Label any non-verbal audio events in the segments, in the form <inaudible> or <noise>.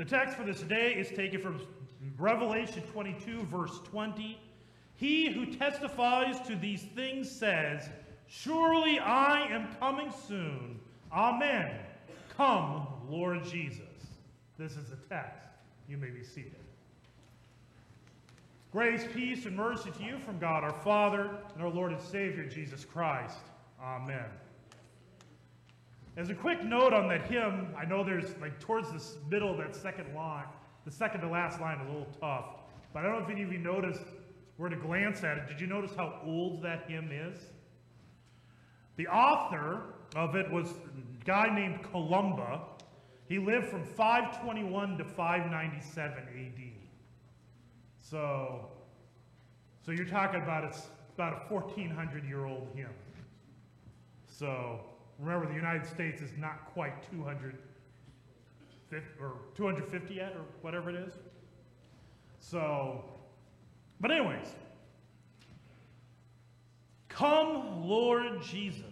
The text for this day is taken from Revelation 22, verse 20. He who testifies to these things says, Surely I am coming soon. Amen. Come, Lord Jesus. This is the text. You may be seated. Grace, peace, and mercy to you from God our Father and our Lord and Savior Jesus Christ. Amen. As a quick note on that hymn, I know there's like towards the middle of that second line, the second to last line, a little tough. But I don't know if any of you noticed, were to glance at it, did you notice how old that hymn is? The author of it was a guy named Columba. He lived from 521 to 597 AD. So, so you're talking about it's about a 1400 year old hymn. So remember, the United States is not quite 200 or 250 yet, or whatever it is. So, but anyways, come, Lord Jesus.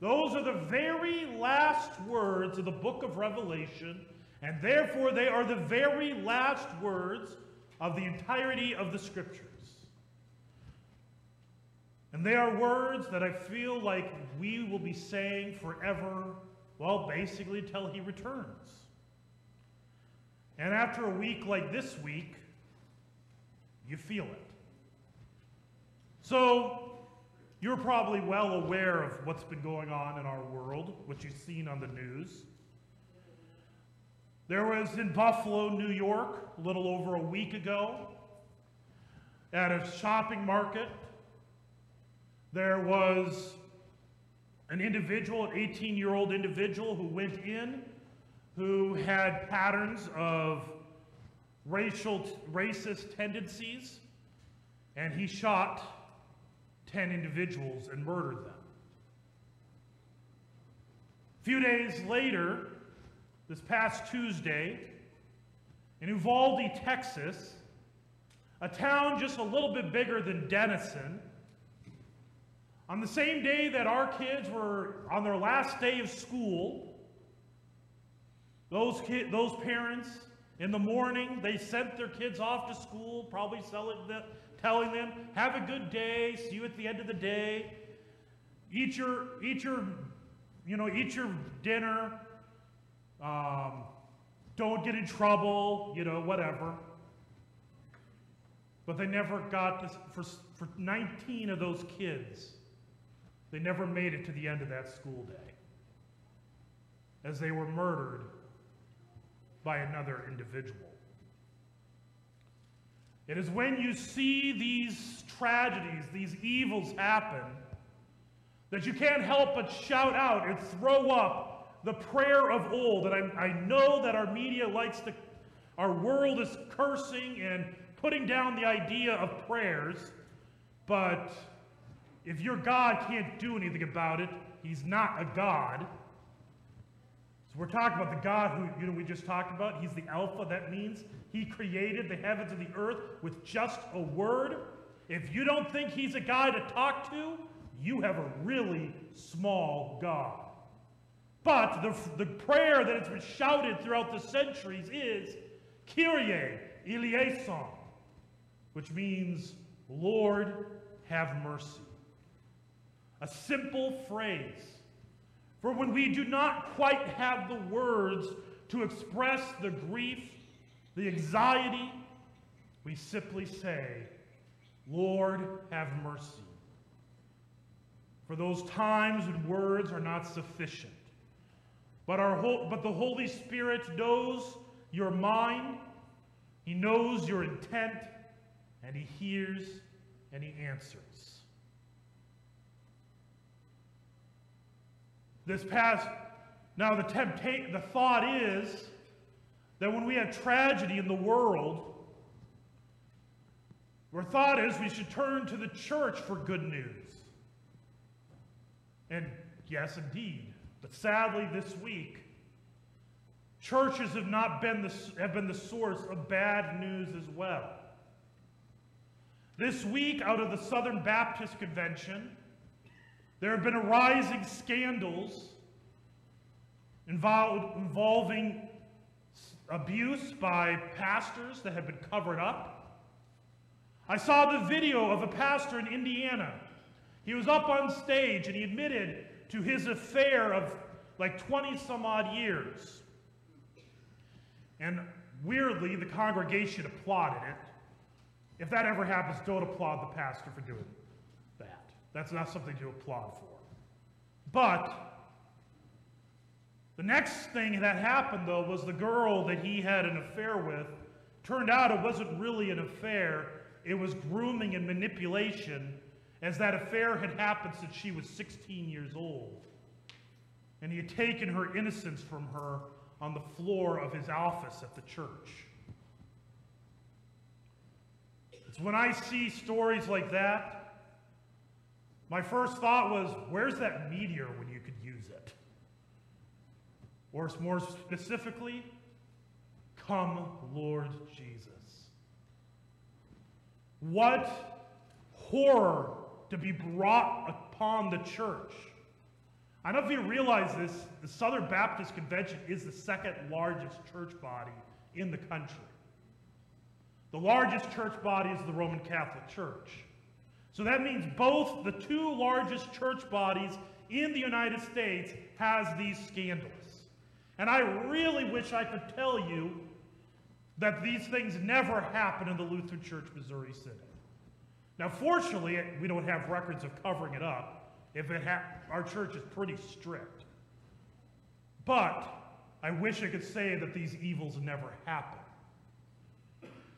Those are the very last words of the book of Revelation, and therefore they are the very last words of the entirety of the scriptures. And they are words that I feel like we will be saying forever, well, basically till he returns. And after a week like this week, you feel it. So, you're probably well aware of what's been going on in our world, what you've seen on the news. There was in Buffalo, New York, a little over a week ago, at a shopping market, there was an individual, an 18 year old individual, who went in who had patterns of racial, racist tendencies, and he shot 10 individuals and murdered them. A few days later, this past Tuesday, in Uvalde, Texas, a town just a little bit bigger than Denison, on the same day that our kids were on their last day of school, those, kid, those parents, in the morning, they sent their kids off to school, probably them, telling them, have a good day, see you at the end of the day, eat your, eat your, you know, eat your dinner, um, don't get in trouble, you know, whatever. But they never got to, for, for 19 of those kids, they never made it to the end of that school day as they were murdered by another individual. It is when you see these tragedies, these evils happen, that you can't help but shout out and throw up the prayer of old. And I, I know that our media likes to, our world is cursing and putting down the idea of prayers, but if your God can't do anything about it, he's not a God. So we're talking about the God who you know we just talked about. He's the Alpha. That means he created the heavens and the earth with just a word. If you don't think he's a guy to talk to, you have a really small God. But the, the prayer that has been shouted throughout the centuries is Kyrie eleison, which means, Lord, have mercy. A simple phrase for when we do not quite have the words to express the grief, the anxiety, we simply say, Lord, have mercy. For those times when words are not sufficient. But, our, but the Holy Spirit knows your mind, He knows your intent, and He hears and He answers. This past, now the temptation, the thought is that when we have tragedy in the world, our thought is we should turn to the church for good news. And yes, indeed. But sadly, this week, churches have not been the, have been the source of bad news as well. This week, out of the Southern Baptist Convention, there have been arising scandals involved, involving abuse by pastors that had been covered up. I saw the video of a pastor in Indiana. He was up on stage and he admitted to his affair of like 20 some odd years. And weirdly, the congregation applauded it. If that ever happens, don't applaud the pastor for doing that. That's not something to applaud for. But the next thing that happened, though, was the girl that he had an affair with. Turned out it wasn't really an affair, it was grooming and manipulation, as that affair had happened since she was 16 years old. And he had taken her innocence from her on the floor of his office at the church. It's when I see stories like that, my first thought was, where's that meteor when you could use it? Or more specifically, come, Lord Jesus. What horror to be brought upon the church. I don't know if you realize this, the Southern Baptist Convention is the second largest church body in the country. The largest church body is the Roman Catholic Church. So that means both the two largest church bodies in the United States has these scandals. And I really wish I could tell you that these things never happen in the Lutheran Church Missouri Synod. Now, fortunately, we don't have records of covering it up. If it our church is pretty strict. But I wish I could say that these evils never happen.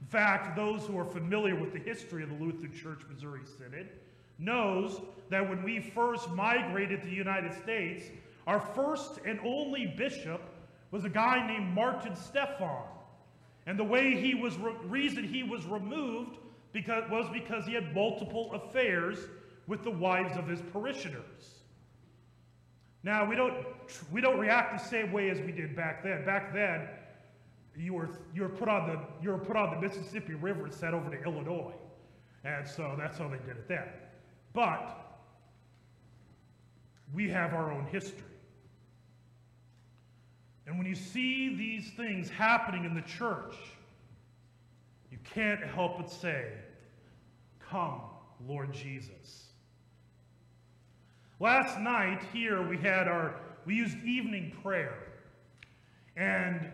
In fact, those who are familiar with the history of the Lutheran Church Missouri Synod knows that when we first migrated to the United States, our first and only bishop was a guy named Martin Stephan. And the way he was, reason he was removed because, was because he had multiple affairs with the wives of his parishioners. Now, we don't, we don't react the same way as we did back then. Back then, you were, you were, put, on the, you were put on the Mississippi River and sent over to Illinois. And so that's how they did it then. But we have our own history. And when you see these things happening in the church, you can't help but say, Come, Lord Jesus. Last night here we had our, we used evening prayer. And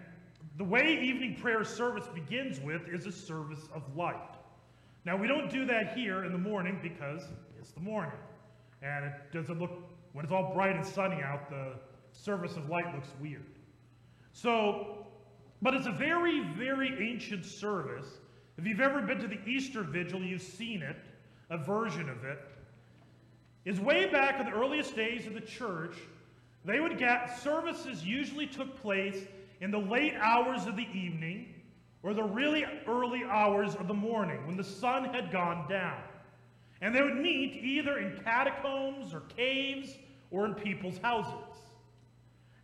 the way evening prayer service begins with is a service of light. Now we don't do that here in the morning because it's the morning. And it doesn't look, when it's all bright and sunny out, the service of light looks weird. So, but it's a very, very ancient service. If you've ever been to the Easter Vigil, you've seen it, a version of it. Is way back in the earliest days of the church, they would get services usually took place in the late hours of the evening or the really early hours of the morning when the sun had gone down. And they would meet either in catacombs or caves or in people's houses.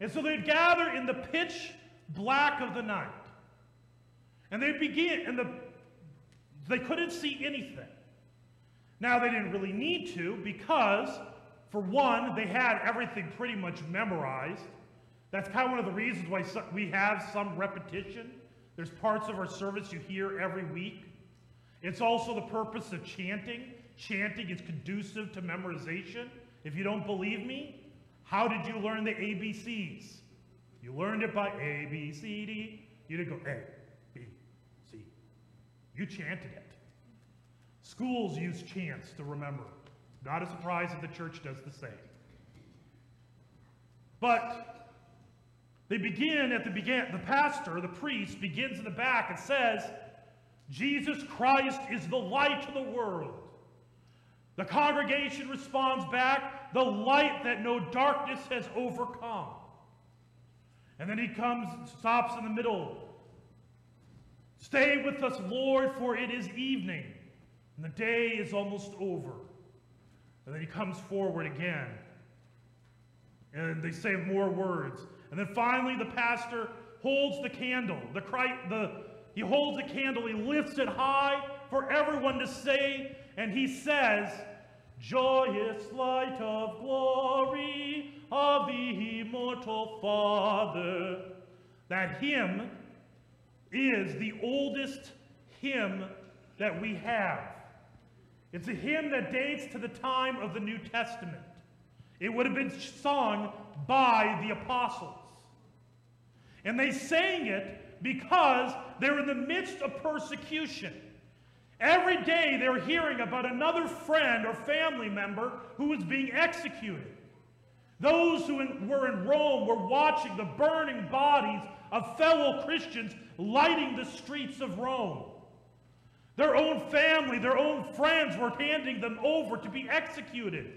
And so they'd gather in the pitch black of the night. And they'd begin, and the, they couldn't see anything. Now, they didn't really need to because, for one, they had everything pretty much memorized. That's kind of one of the reasons why we have some repetition. There's parts of our service you hear every week. It's also the purpose of chanting. Chanting is conducive to memorization. If you don't believe me, how did you learn the ABCs? You learned it by A, B, C, D. You didn't go A, B, C. You chanted it. Schools use chants to remember. Not a surprise that the church does the same. But they begin at the begin, the pastor, the priest, begins in the back and says, Jesus Christ is the light of the world. The congregation responds back, the light that no darkness has overcome. And then he comes, stops in the middle. Stay with us, Lord, for it is evening, and the day is almost over. And then he comes forward again. And they say more words. And then finally, the pastor holds the candle. The, the, he holds the candle, he lifts it high for everyone to see, and he says, Joyous light of glory of the immortal Father. That hymn is the oldest hymn that we have. It's a hymn that dates to the time of the New Testament. It would have been sung by the apostles. And they sang it because they're in the midst of persecution. Every day they're hearing about another friend or family member who was being executed. Those who were in Rome were watching the burning bodies of fellow Christians lighting the streets of Rome. Their own family, their own friends were handing them over to be executed.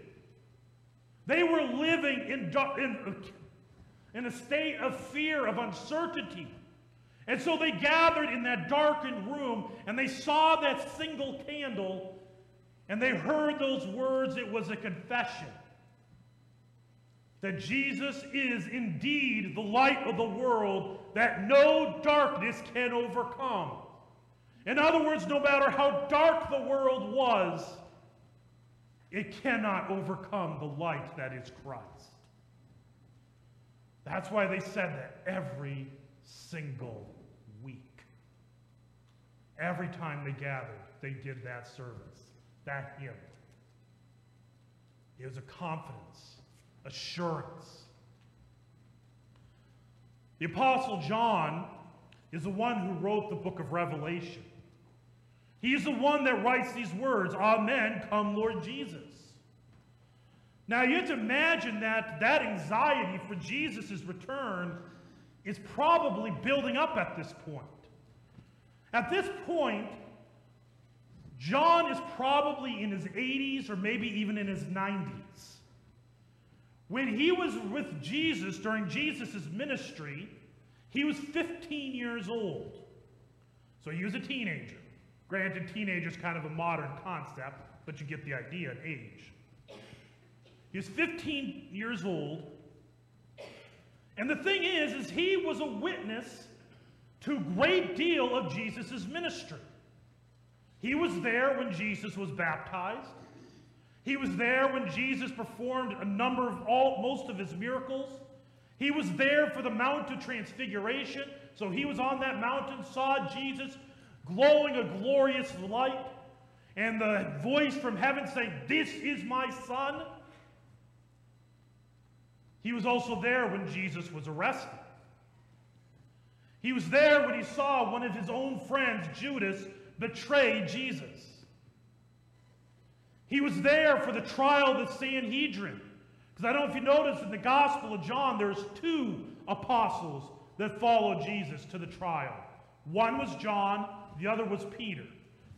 They were living in, in, in a state of fear, of uncertainty. And so they gathered in that darkened room and they saw that single candle and they heard those words. It was a confession that Jesus is indeed the light of the world that no darkness can overcome. In other words, no matter how dark the world was, it cannot overcome the light that is Christ. That's why they said that every single week. Every time they gathered, they did that service, that hymn. It was a confidence assurance. The Apostle John is the one who wrote the book of Revelation. He's the one that writes these words Amen, come Lord Jesus. Now you have to imagine that that anxiety for Jesus' return is probably building up at this point. At this point, John is probably in his 80s or maybe even in his 90s. When he was with Jesus during Jesus' ministry, he was 15 years old. So he was a teenager. Granted, teenager is kind of a modern concept, but you get the idea at age. He was 15 years old. And the thing is, is he was a witness to a great deal of Jesus' ministry. He was there when Jesus was baptized. He was there when Jesus performed a number of all, most of his miracles. He was there for the Mount of Transfiguration. So he was on that mountain, saw Jesus glowing a glorious light, and the voice from heaven saying, This is my son. He was also there when Jesus was arrested. He was there when he saw one of his own friends, Judas, betray Jesus. He was there for the trial of the Sanhedrin. Because I don't know if you notice in the Gospel of John, there's two apostles that followed Jesus to the trial. One was John, the other was Peter.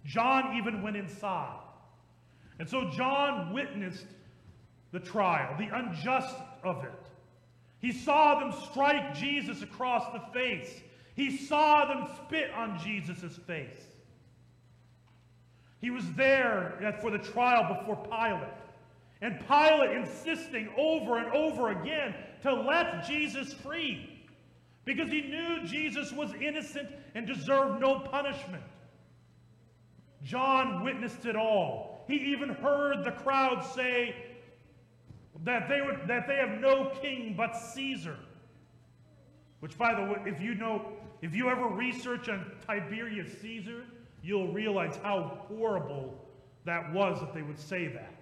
John even went inside. And so John witnessed the trial, the unjust of it. He saw them strike Jesus across the face. He saw them spit on Jesus' face. He was there for the trial before Pilate. And Pilate insisting over and over again to let Jesus free because he knew Jesus was innocent and deserved no punishment. John witnessed it all. He even heard the crowd say that they, would, that they have no king but Caesar. Which, by the way, if you know, if you ever research on Tiberius Caesar, you'll realize how horrible that was that they would say that.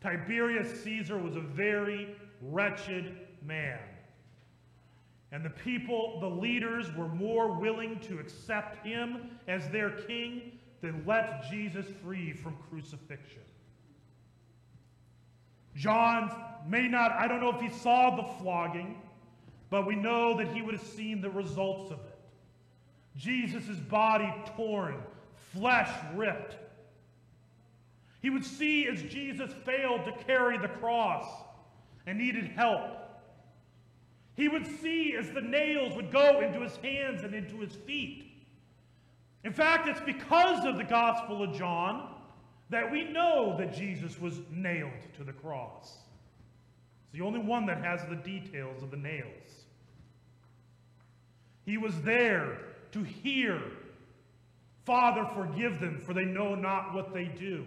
Tiberius Caesar was a very wretched man. And the people, the leaders, were more willing to accept him as their king than let Jesus free from crucifixion. John may not, I don't know if he saw the flogging, but we know that he would have seen the results of it. Jesus' body torn, flesh ripped. He would see as Jesus failed to carry the cross and needed help. He would see as the nails would go into his hands and into his feet. In fact, it's because of the Gospel of John that we know that Jesus was nailed to the cross. It's the only one that has the details of the nails. He was there to hear Father, forgive them, for they know not what they do.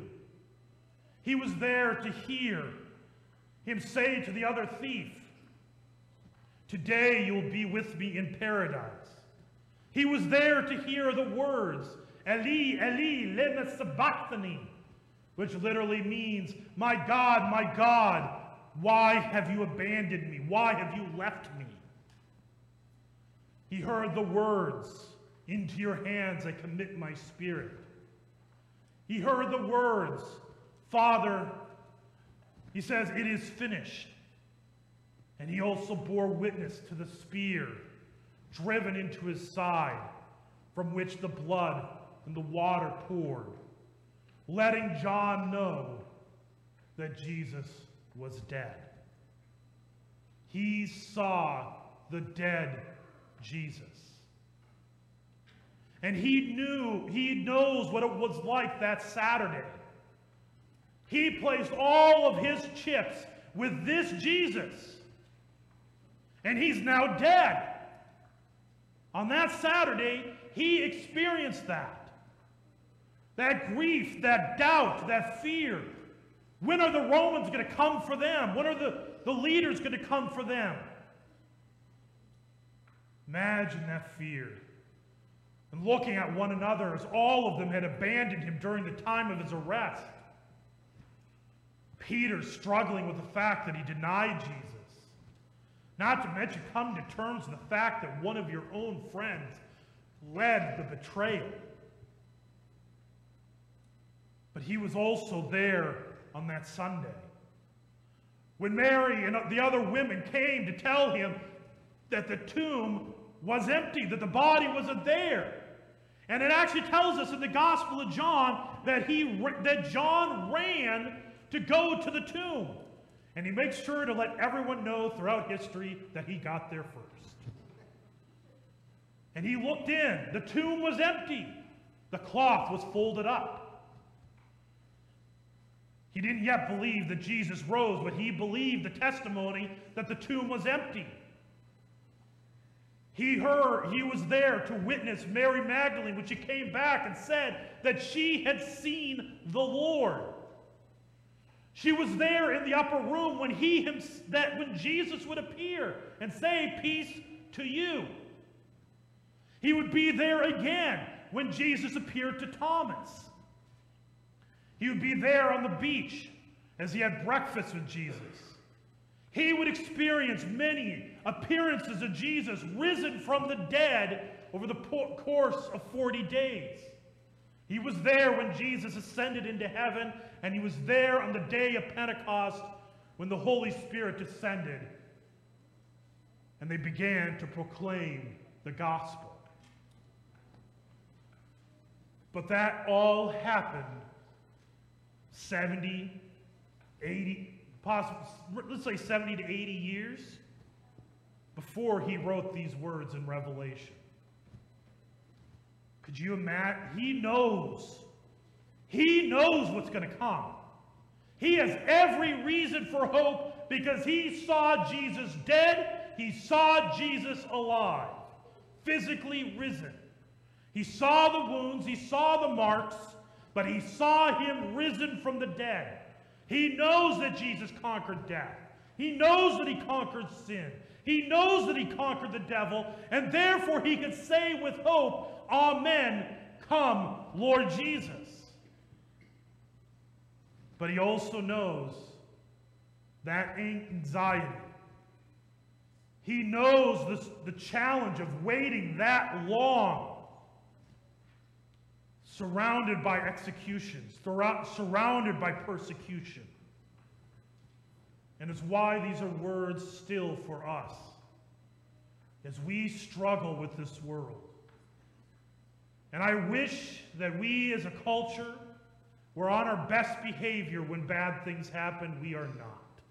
He was there to hear him say to the other thief, Today you'll be with me in paradise. He was there to hear the words, Eli, Eli, lema sabachthani, which literally means, My God, my God, why have you abandoned me? Why have you left me? He heard the words, Into your hands I commit my spirit. He heard the words, Father, he says, It is finished. And he also bore witness to the spear driven into his side, from which the blood and the water poured, letting John know that Jesus was dead. He saw the dead Jesus. And he knew, he knows what it was like that Saturday. He placed all of his chips with this Jesus. And he's now dead. On that Saturday, he experienced that. That grief, that doubt, that fear. When are the Romans going to come for them? When are the, the leaders going to come for them? Imagine that fear. And looking at one another as all of them had abandoned him during the time of his arrest. Peter struggling with the fact that he denied Jesus. Not to mention, come to terms with the fact that one of your own friends led the betrayal. But he was also there on that Sunday. When Mary and the other women came to tell him that the tomb was empty, that the body wasn't there. And it actually tells us in the Gospel of John that, he, that John ran to go to the tomb. And he makes sure to let everyone know throughout history that he got there first. And he looked in. The tomb was empty. The cloth was folded up. He didn't yet believe that Jesus rose, but he believed the testimony that the tomb was empty. He heard, he was there to witness Mary Magdalene when she came back and said that she had seen the Lord. She was there in the upper room when he that when Jesus would appear and say, Peace to you. He would be there again when Jesus appeared to Thomas. He would be there on the beach as he had breakfast with Jesus. He would experience many appearances of Jesus risen from the dead over the course of 40 days. He was there when Jesus ascended into heaven, and he was there on the day of Pentecost when the Holy Spirit descended and they began to proclaim the gospel. But that all happened 70, 80, possibly, let's say 70 to 80 years before he wrote these words in Revelation. Could you imagine? He knows. He knows what's going to come. He has every reason for hope because he saw Jesus dead. He saw Jesus alive, physically risen. He saw the wounds, he saw the marks, but he saw him risen from the dead. He knows that Jesus conquered death. He knows that he conquered sin. He knows that he conquered the devil, and therefore he can say with hope, Amen, come, Lord Jesus. But he also knows that anxiety. He knows the challenge of waiting that long surrounded by executions, surrounded by persecution. And it's why these are words still for us as we struggle with this world. And I wish that we as a culture were on our best behavior when bad things happen. We are not.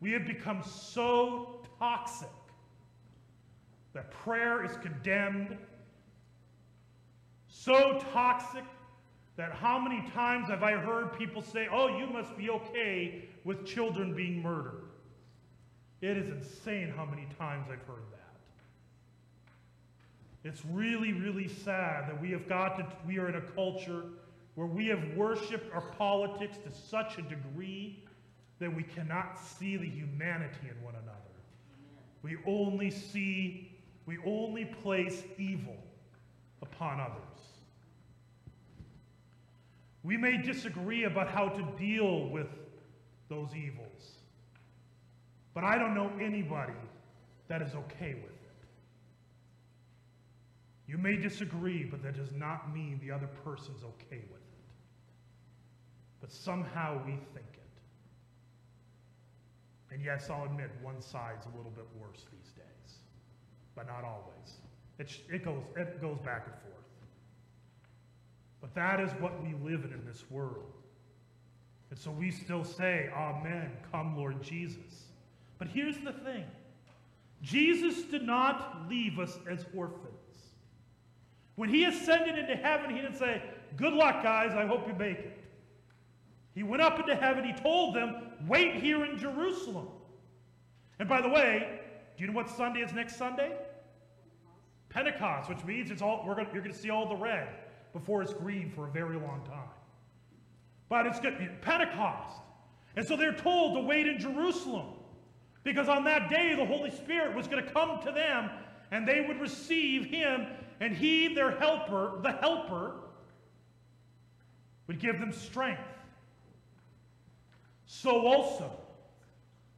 We have become so toxic that prayer is condemned so toxic that how many times have I heard people say, oh, you must be okay with children being murdered? It is insane how many times I've heard that. It's really, really sad that we have got to, we are in a culture where we have worshiped our politics to such a degree that we cannot see the humanity in one another. We only see we only place evil upon others. We may disagree about how to deal with those evils, but I don't know anybody that is okay with it. You may disagree, but that does not mean the other person's okay with it. But somehow we think it. And yes, I'll admit one side's a little bit worse these days, but not always. It, it, goes, it goes back and forth. But that is what we live in in this world. And so we still say, Amen, come Lord Jesus. But here's the thing Jesus did not leave us as orphans. When he ascended into heaven, he didn't say, Good luck, guys, I hope you make it. He went up into heaven, he told them, Wait here in Jerusalem. And by the way, do you know what Sunday is next Sunday? Pentecost, which means it's all, we're gonna, you're going to see all the red before it's green for a very long time. But it's good, Pentecost. And so they're told to wait in Jerusalem because on that day the Holy Spirit was going to come to them and they would receive him and he, their helper, the helper, would give them strength. So also,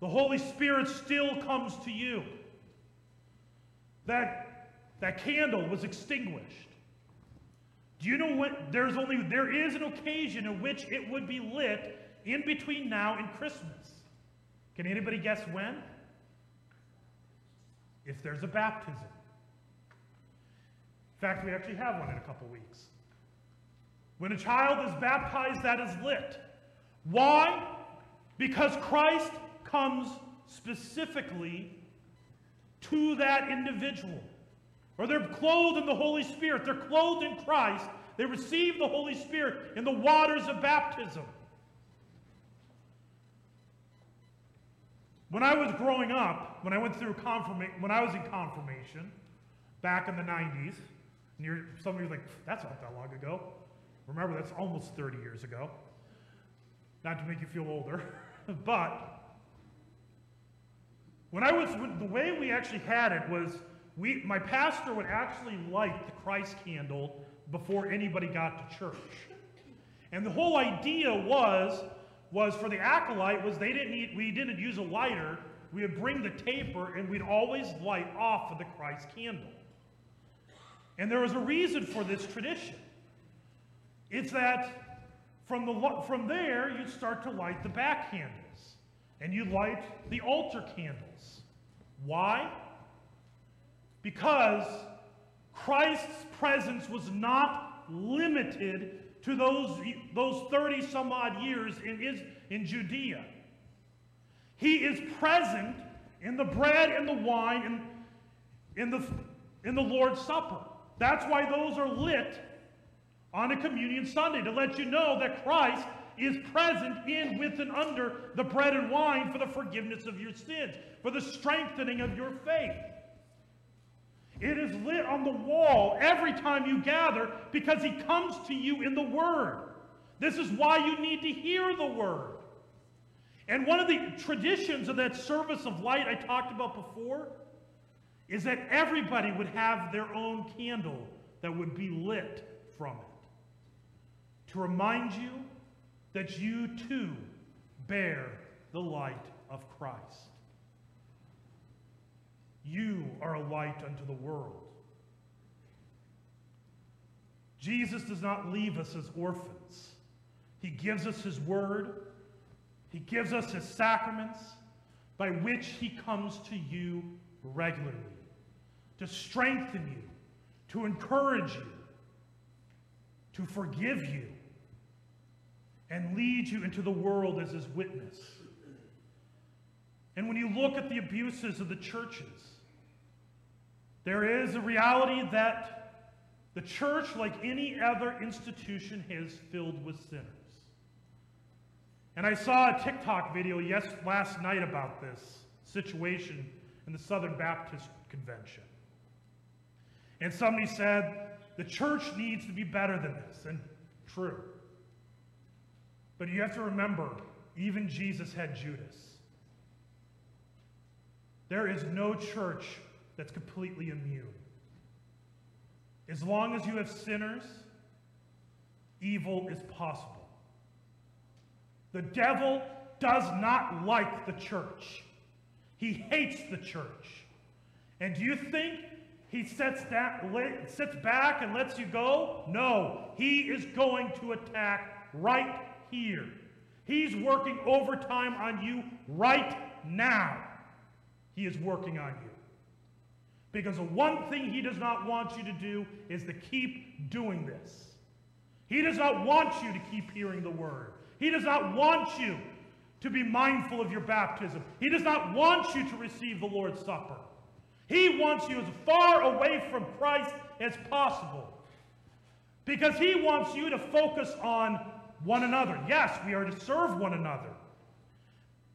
the Holy Spirit still comes to you. That, that candle was extinguished. Do you know what? There's only, there is an occasion in which it would be lit in between now and Christmas. Can anybody guess when? If there's a baptism. In fact, we actually have one in a couple weeks. When a child is baptized, that is lit. Why? Because Christ comes specifically to that individual. Or they're clothed in the Holy Spirit. They're clothed in Christ. They receive the Holy Spirit in the waters of baptism. When I was growing up, when I went through confirmation, when I was in confirmation, back in the 90s, and you're, some of you are like, that's not that long ago. Remember, that's almost 30 years ago. Not to make you feel older, <laughs> but when I was, the way we actually had it was, we, my pastor would actually light the Christ candle before anybody got to church. And the whole idea was, was for the acolyte was they didn't need, we didn't use a lighter. We would bring the taper and we'd always light off of the Christ candle. And there was a reason for this tradition. It's that from, the, from there, you start to light the back candles. And you light the altar candles. Why? Because Christ's presence was not limited to those, those 30 some odd years in, is, in Judea. He is present in the bread and the wine and in the, in the Lord's Supper. That's why those are lit on a communion Sunday, to let you know that Christ is present in, with, and under the bread and wine for the forgiveness of your sins, for the strengthening of your faith. It is lit on the wall every time you gather because he comes to you in the Word. This is why you need to hear the Word. And one of the traditions of that service of light I talked about before is that everybody would have their own candle that would be lit from it to remind you that you too bear the light of Christ. You are a light unto the world. Jesus does not leave us as orphans. He gives us his word. He gives us his sacraments by which he comes to you regularly to strengthen you, to encourage you, to forgive you, and lead you into the world as his witness. And when you look at the abuses of the churches, there is a reality that the church, like any other institution, is filled with sinners. And I saw a TikTok video yes, last night about this situation in the Southern Baptist Convention. And somebody said, the church needs to be better than this. And true. But you have to remember, even Jesus had Judas. There is no church that's completely immune. As long as you have sinners, evil is possible. The devil does not like the church. He hates the church. And do you think he sits, that, sits back and lets you go? No, he is going to attack right here. He's working overtime on you right now. He is working on you. Because the one thing he does not want you to do is to keep doing this. He does not want you to keep hearing the word. He does not want you to be mindful of your baptism. He does not want you to receive the Lord's Supper. He wants you as far away from Christ as possible. Because he wants you to focus on one another. Yes, we are to serve one another.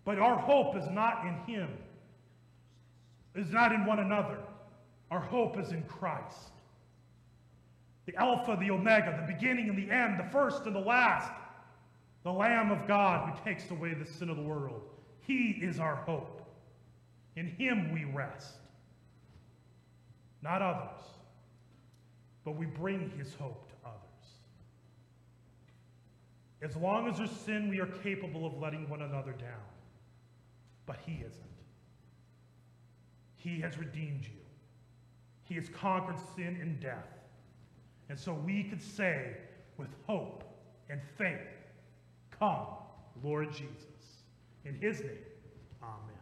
But our hope is not in him. Is not in one another. Our hope is in Christ. The Alpha, the Omega, the beginning and the end, the first and the last. The Lamb of God who takes away the sin of the world. He is our hope. In him we rest. Not others, but we bring his hope to others. As long as there's sin, we are capable of letting one another down. But he isn't. He has redeemed you. He has conquered sin and death. And so we could say with hope and faith, Come, Lord Jesus. In his name, amen.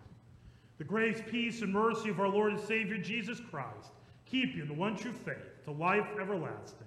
The grace, peace, and mercy of our Lord and Savior Jesus Christ keep you in the one true faith to life everlasting.